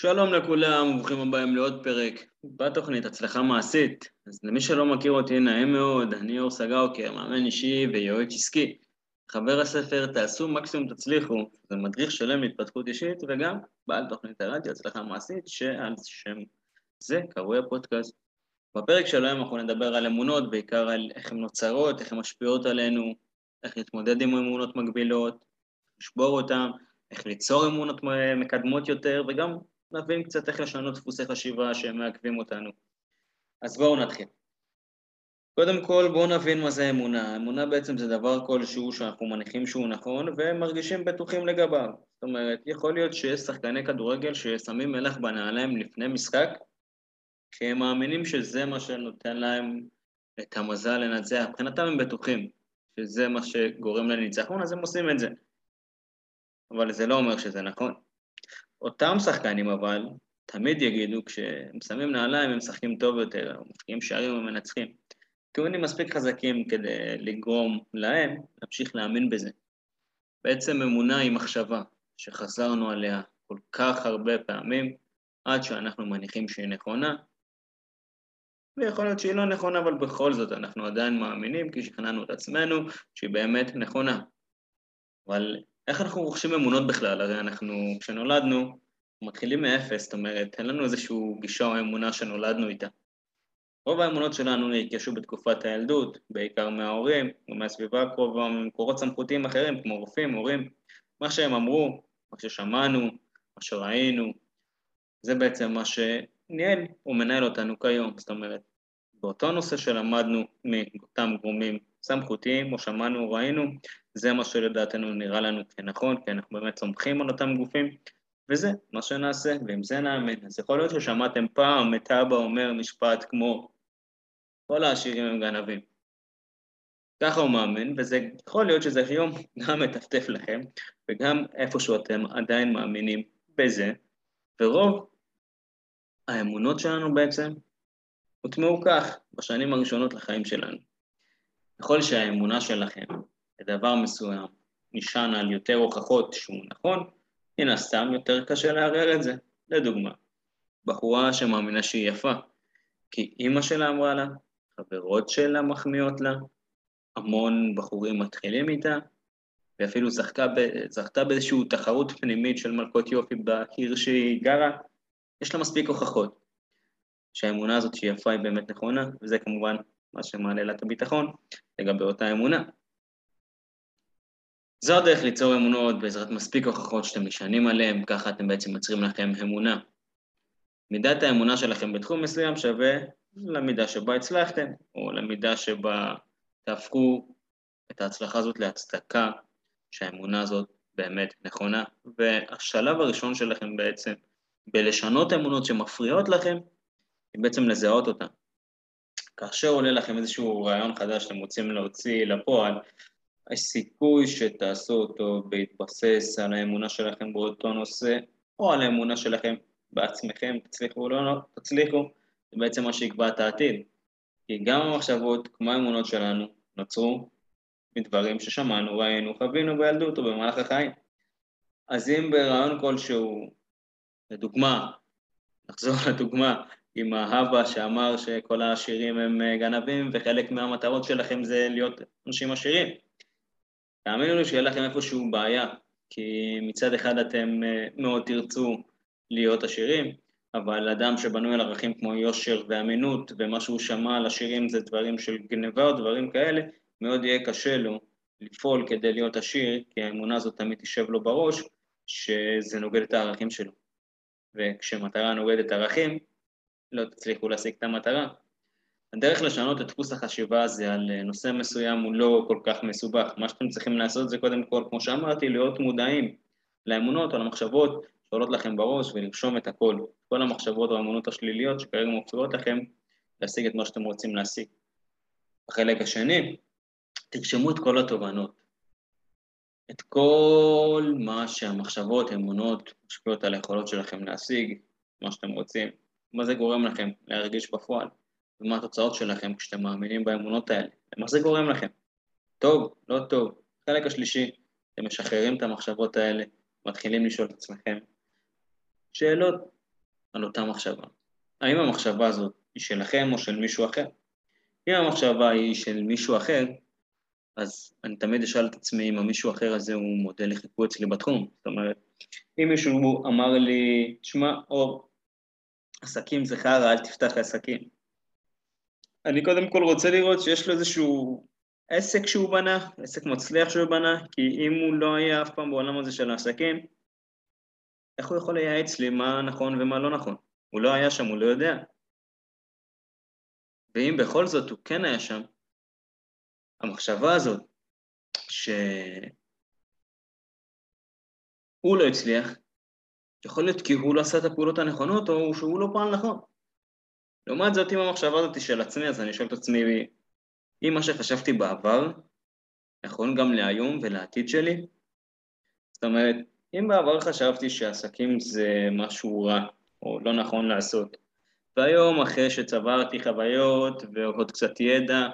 שלום לכולם, ברוכים הבאים לעוד פרק בתוכנית הצלחה מעשית. אז למי שלא מכיר אותי, נעים מאוד, אני אור סגאוקר, מאמן אישי ויועץ עסקי. חבר הספר תעשו מקסימום תצליחו, זה מדריך שלם להתפתחות אישית וגם בעל תוכנית הרדיו הצלחה מעשית, שעל שם זה קרוי הפודקאסט. בפרק של היום אנחנו נדבר על אמונות, בעיקר על איך הן נוצרות, איך הן משפיעות עלינו, איך להתמודד עם אמונות מגבילות, לשבור אותן, איך ליצור אמונות מקדמות יותר, וגם נבין קצת איך לשנות דפוסי חשיבה שהם מעכבים אותנו. אז בואו נתחיל. קודם כל בואו נבין מה זה אמונה. אמונה בעצם זה דבר כלשהו שאנחנו מניחים שהוא נכון ומרגישים בטוחים לגביו. זאת אומרת, יכול להיות שיש שחקני כדורגל ששמים מלח בנעליים לפני משחק, כי הם מאמינים שזה מה שנותן להם את המזל לנצח. מבחינתם הם בטוחים שזה מה שגורם לניצחון, אז הם עושים את זה. אבל זה לא אומר שזה נכון. אותם שחקנים אבל תמיד יגידו, כשהם שמים נעליים הם משחקים טוב יותר, הם מפקיעים שערים ומנצחים. טיעונים מספיק חזקים כדי לגרום להם להמשיך להאמין בזה. בעצם אמונה היא מחשבה שחזרנו עליה כל כך הרבה פעמים, עד שאנחנו מניחים שהיא נכונה, ויכול להיות שהיא לא נכונה, אבל בכל זאת אנחנו עדיין מאמינים, כי שכנענו את עצמנו שהיא באמת נכונה. אבל איך אנחנו רוכשים אמונות בכלל? הרי אנחנו, כשנולדנו, מתחילים מאפס, זאת אומרת, אין לנו איזושהי גישה או אמונה שנולדנו איתה. רוב האמונות שלנו נרכשו בתקופת הילדות, בעיקר מההורים ומהסביבה הקרובה, ממקורות סמכותיים אחרים, כמו רופאים, הורים. מה שהם אמרו, מה ששמענו, מה שראינו, זה בעצם מה שניהל ומנהל אותנו כיום. זאת אומרת, באותו נושא שלמדנו מאותם גורמים סמכותיים, או שמענו ראינו, זה מה שלדעתנו נראה לנו כנכון, כי אנחנו באמת סומכים על אותם גופים, וזה מה שנעשה, ועם זה נאמין. אז יכול להיות ששמעתם פעם את אבא אומר משפט כמו, כל העשירים הם גנבים. ככה הוא מאמין, וזה יכול להיות שזה היום גם מטפטף לכם, וגם איפשהו אתם עדיין מאמינים בזה, ורוב האמונות שלנו בעצם הוטמעו כך בשנים הראשונות לחיים שלנו. ככל שהאמונה שלכם לדבר מסוים נשען על יותר הוכחות שהוא נכון, מן הסתם יותר קשה לערער את זה. לדוגמה, בחורה שמאמינה שהיא יפה, כי אימא שלה אמרה לה, חברות שלה מחמיאות לה, המון בחורים מתחילים איתה, ואפילו זכתה, זכתה באיזושהי תחרות פנימית של מלכות יופי בעיר שהיא גרה, יש לה מספיק הוכחות שהאמונה הזאת שהיא יפה היא באמת נכונה, וזה כמובן מה שמעלה לה את הביטחון לגבי אותה אמונה. זו הדרך ליצור אמונות בעזרת מספיק הוכחות שאתם נשענים עליהן, ככה אתם בעצם יוצרים לכם אמונה. מידת האמונה שלכם בתחום מסוים שווה למידה שבה הצלחתם, או למידה שבה תהפכו את ההצלחה הזאת להצדקה שהאמונה הזאת באמת נכונה. והשלב הראשון שלכם בעצם בלשנות אמונות שמפריעות לכם, היא בעצם לזהות אותן. כאשר עולה לכם איזשהו רעיון חדש שאתם רוצים להוציא לפועל, יש סיכוי שתעשו אותו בהתבסס על האמונה שלכם באותו נושא, או על האמונה שלכם בעצמכם, תצליחו או לא תצליחו, זה בעצם מה שיקבע את העתיד. כי גם המחשבות, כמו האמונות שלנו, נוצרו מדברים ששמענו, ראינו, חווינו בילדות או במהלך החיים. אז אם ברעיון כלשהו, לדוגמה, נחזור לדוגמה, עם האבא שאמר שכל העשירים הם גנבים וחלק מהמטרות שלכם זה להיות אנשים עשירים. תאמינו לי שיהיה לכם איפשהו בעיה, כי מצד אחד אתם אה, מאוד תרצו להיות עשירים, אבל אדם שבנוי על ערכים כמו יושר ואמינות, ומה שהוא שמע על עשירים זה דברים של גניבה או דברים כאלה, מאוד יהיה קשה לו לפעול כדי להיות עשיר, כי האמונה הזאת תמיד תשב לו בראש, שזה נוגד את הערכים שלו. וכשמטרה נוגדת ערכים, לא תצליחו להשיג את המטרה. הדרך לשנות את דפוס החשיבה הזה על אה, נושא מסוים הוא לא כל כך מסובך. מה שאתם צריכים לעשות זה קודם כל, כמו שאמרתי, להיות מודעים לאמונות או למחשבות שעולות לכם בראש ולרשום את הכל. כל המחשבות או האמונות השליליות שכרגע מפריעות לכם להשיג את מה שאתם רוצים להשיג. בחלק השני, תרשמו את כל התובנות. את כל מה שהמחשבות, אמונות, משפיעות על היכולות שלכם להשיג, מה שאתם רוצים, מה זה גורם לכם להרגיש בפועל. ומה התוצאות שלכם כשאתם מאמינים באמונות האלה. למה זה גורם לכם? טוב, לא טוב. חלק השלישי, אתם משחררים את המחשבות האלה, מתחילים לשאול את עצמכם שאלות על אותה מחשבה. האם המחשבה הזאת היא שלכם או של מישהו אחר? אם המחשבה היא של מישהו אחר, אז אני תמיד אשאל את עצמי אם המישהו אחר הזה הוא מודל לחיקוי אצלי בתחום. זאת אומרת, אם מישהו אמר לי, תשמע, אור, עסקים זה חרא, אל תפתח עסקים. אני קודם כל רוצה לראות שיש לו איזשהו עסק שהוא בנה, עסק מצליח שהוא בנה, כי אם הוא לא היה אף פעם בעולם הזה של העסקים, איך הוא יכול לייעץ לי מה נכון ומה לא נכון? הוא לא היה שם, הוא לא יודע. ואם בכל זאת הוא כן היה שם, המחשבה הזאת שהוא לא הצליח, יכול להיות כי הוא לא עשה את הפעולות הנכונות או שהוא לא פעל נכון. לעומת זאת, אם המחשבה הזאת של עצמי, אז אני שואל את עצמי, אם מה שחשבתי בעבר נכון גם להיום ולעתיד שלי? זאת אומרת, אם בעבר חשבתי שעסקים זה משהו רע או לא נכון לעשות, והיום אחרי שצברתי חוויות ועוד קצת ידע,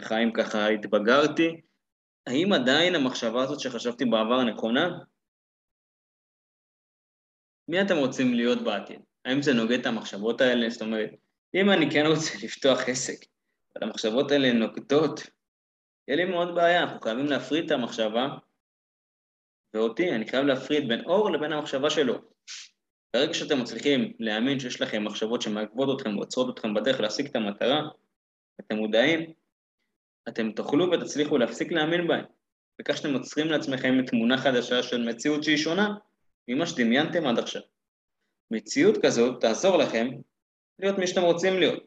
חיים ככה התבגרתי, האם עדיין המחשבה הזאת שחשבתי בעבר נכונה? מי אתם רוצים להיות בעתיד? האם זה נוגד את המחשבות האלה? זאת אומרת, אם אני כן רוצה לפתוח עסק, אבל המחשבות האלה נוגדות, יהיה לי מאוד בעיה, אנחנו חייבים להפריד את המחשבה, ואותי, אני חייב להפריד בין אור לבין המחשבה שלו. ברגע שאתם מצליחים להאמין שיש לכם מחשבות שמעכבות אתכם ועוצרות אתכם בדרך להשיג את המטרה, אתם מודעים, אתם תוכלו ותצליחו להפסיק להאמין בהם, וכך שאתם יוצרים לעצמכם תמונה חדשה של מציאות שהיא שונה ממה שדמיינתם עד עכשיו. מציאות כזאת תעזור לכם להיות מי שאתם רוצים להיות.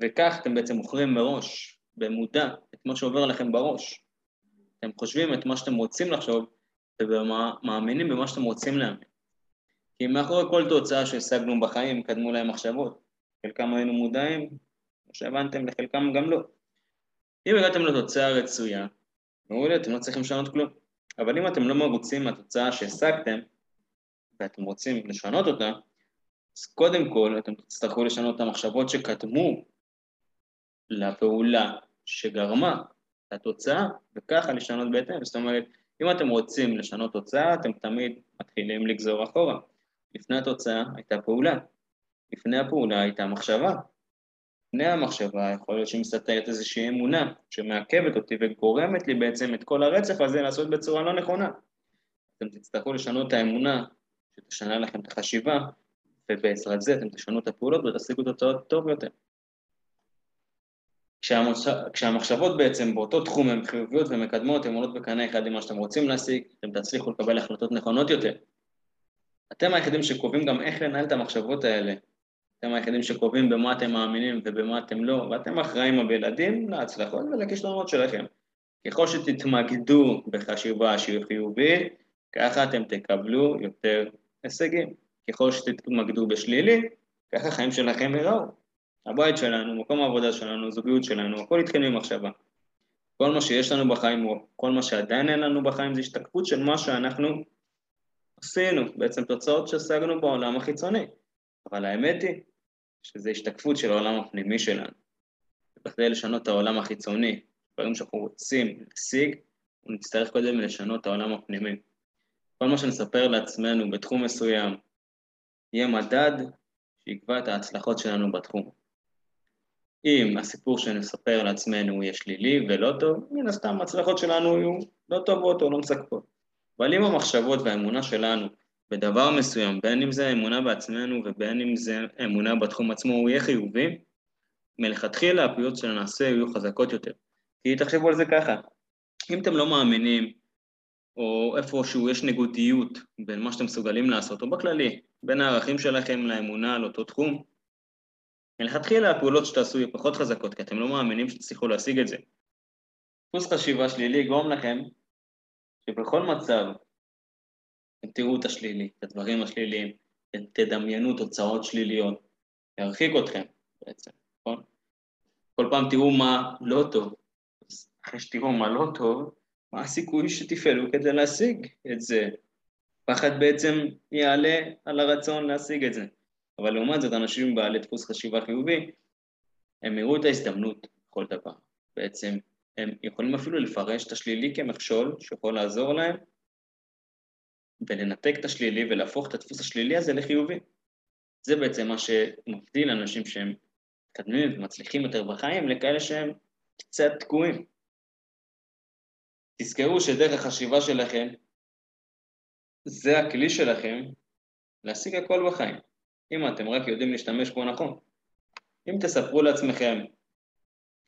וכך אתם בעצם מוכרים מראש, במודע, את מה שעובר לכם בראש. אתם חושבים את מה שאתם רוצים לחשוב, ומאמינים במה שאתם רוצים להאמין. כי מאחורי כל תוצאה שהשגנו בחיים קדמו להם מחשבות. חלקם היינו מודעים, כמו שהבנתם, לחלקם גם לא. אם הגעתם לתוצאה רצויה, מעולה, אתם לא צריכים לשנות כלום. אבל אם אתם לא מרוצים מהתוצאה שהשגתם, ואתם רוצים לשנות אותה, אז קודם כל אתם תצטרכו לשנות את המחשבות שקדמו לפעולה שגרמה לתוצאה, וככה לשנות בהתאם. זאת אומרת, אם אתם רוצים לשנות תוצאה, אתם תמיד מתחילים לגזור אחורה. לפני התוצאה הייתה פעולה, לפני הפעולה הייתה מחשבה. לפני המחשבה יכול להיות שמסתתרת איזושהי אמונה שמעכבת אותי וגורמת לי בעצם את כל הרצף הזה לעשות בצורה לא נכונה. אתם תצטרכו לשנות את האמונה שתשנה לכם את החשיבה, ובעזרת זה אתם תשנו את הפעולות ותשיגו תוצאות טוב יותר. כשהמחשבות בעצם באותו תחום הן חיוביות ומקדמות, הן עולות בקנה אחד עם מה שאתם רוצים להשיג, אתם תצליחו לקבל החלטות נכונות יותר. אתם היחידים שקובעים גם איך לנהל את המחשבות האלה. אתם היחידים שקובעים במה אתם מאמינים ובמה אתם לא, ואתם אחראים הבלעדים להצלחות ולכישלונות שלכם. ככל שתתמקדו בחשיבה שהיא חיובית, ככה אתם תקבלו יותר הישגים. ככל שתתמקדו בשלילי, ככה החיים שלכם יראו. הבית שלנו, מקום העבודה שלנו, זוגיות שלנו, הכל התחיל ממחשבה. כל מה שיש לנו בחיים, או כל מה שעדיין אין לנו בחיים, זה השתקפות של מה שאנחנו עשינו, בעצם תוצאות שהשגנו בעולם החיצוני. אבל האמת היא שזה השתקפות של העולם הפנימי שלנו. בכדי לשנות את העולם החיצוני, דברים שאנחנו רוצים להשיג, נצטרך קודם לשנות את העולם הפנימי. כל מה שנספר לעצמנו בתחום מסוים יהיה מדד שיקבע את ההצלחות שלנו בתחום. אם הסיפור שנספר לעצמנו יהיה שלילי ולא טוב, מן הסתם ההצלחות שלנו יהיו לא טובות או לא מספקות. אבל אם המחשבות והאמונה שלנו בדבר מסוים, בין אם זה אמונה בעצמנו ובין אם זה אמונה בתחום עצמו, הוא יהיה חיובי, מלכתחילה הפעולות של הנעשה יהיו חזקות יותר. כי תחשבו על זה ככה, אם אתם לא מאמינים, או איפשהו יש ניגודיות בין מה שאתם מסוגלים לעשות, או בכללי, בין הערכים שלכם לאמונה על אותו תחום, מלכתחילה הפעולות שתעשו יהיו פחות חזקות, כי אתם לא מאמינים שתצליחו להשיג את זה. דפוס חשיבה שלילי יגרום לכם שבכל מצב אתם תראו את השלילי, את הדברים השליליים, תדמיינו תוצאות שליליות, ירחיק אתכם בעצם, נכון? כל פעם תראו מה לא טוב, אז אחרי שתראו מה לא טוב, מה הסיכוי שתפעלו כדי להשיג את זה? פחד בעצם יעלה על הרצון להשיג את זה. אבל לעומת זאת, אנשים בעלי דפוס חשיבה חיובי, הם יראו את ההזדמנות בכל דבר. בעצם הם יכולים אפילו לפרש את השלילי כמכשול שיכול לעזור להם ולנתק את השלילי ולהפוך את הדפוס השלילי הזה לחיובי. זה בעצם מה שמבדיל אנשים שהם מתקדמים ומצליחים יותר בחיים לכאלה שהם קצת תקועים. תזכרו שדרך החשיבה שלכם זה הכלי שלכם להשיג הכל בחיים, אם אתם רק יודעים להשתמש בו נכון. אם תספרו לעצמכם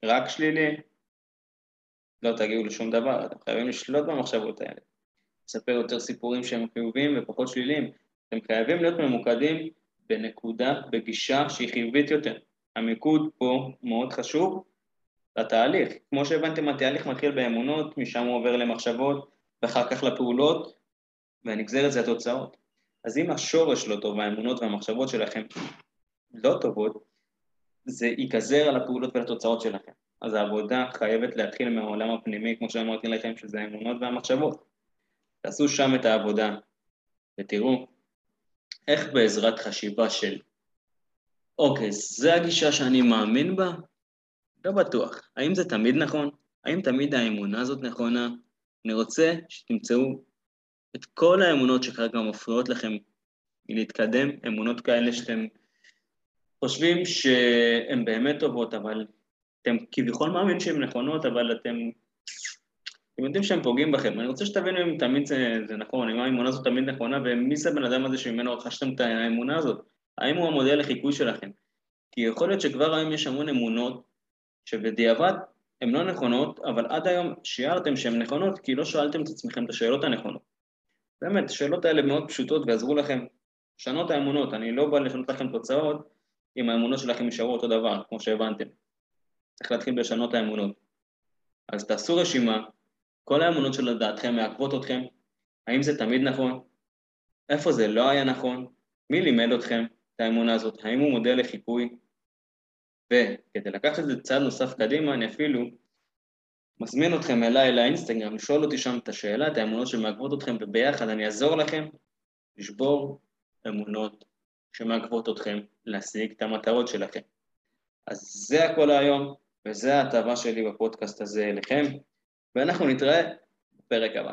רק שלילי, לא תגיעו לשום דבר, אתם חייבים לשלוט במחשבות האלה. לספר יותר סיפורים שהם חיוביים ופחות שליליים. אתם חייבים להיות ממוקדים בנקודה, בגישה שהיא חיובית יותר. המיקוד פה מאוד חשוב לתהליך. כמו שהבנתם, התהליך מתחיל באמונות, משם הוא עובר למחשבות, ואחר כך לפעולות, והנגזרת זה התוצאות. אז אם השורש לא טוב, האמונות והמחשבות שלכם לא טובות, זה ייגזר על הפעולות ולתוצאות שלכם. אז העבודה חייבת להתחיל מהעולם הפנימי, כמו שאמרתי לכם, שזה האמונות והמחשבות. תעשו שם את העבודה, ותראו איך בעזרת חשיבה של, אוקיי, זו הגישה שאני מאמין בה? לא בטוח. האם זה תמיד נכון? האם תמיד האמונה הזאת נכונה? אני רוצה שתמצאו את כל האמונות שכרגע מפריעות לכם מלהתקדם, אמונות כאלה שאתם חושבים שהן באמת טובות, אבל אתם כביכול מאמין שהן נכונות, אבל אתם, אתם יודעים שהן פוגעים בכם. אני רוצה שתבינו אם תמיד זה, זה נכון, אם האמונה הזאת תמיד נכונה, ומי זה הבן אדם הזה שממנו רכשתם את האמונה הזאת? האם הוא המודל לחיקוי שלכם? כי יכול להיות שכבר היום יש המון אמונות שבדיעבד הן לא נכונות, אבל עד היום שיערתם שהן נכונות כי לא שאלתם את עצמכם את השאלות הנכונות. באמת, השאלות האלה מאוד פשוטות ועזרו לכם לשנות האמונות. אני לא בא לשנות לכם תוצאות אם האמונות שלכם יישארו אותו דבר, כמו שהבנתם. צריך להתחיל בלשנות האמונות. אז תעשו רשימה, כל האמונות שלדעתכם מעכבות אתכם, האם זה תמיד נכון? איפה זה לא היה נכון? מי לימד אתכם את האמונה הזאת? האם הוא מודל לחיקוי? וכדי לקחת את זה צעד נוסף קדימה, אני אפילו מזמין אתכם אליי לאינסטגרם, לשאול אותי שם את השאלה, את האמונות שמעכבות אתכם, וביחד אני אעזור לכם לשבור אמונות שמעכבות אתכם להשיג את המטרות שלכם. אז זה הכל היום, וזה ההטבה שלי בפודקאסט הזה אליכם, ואנחנו נתראה בפרק הבא.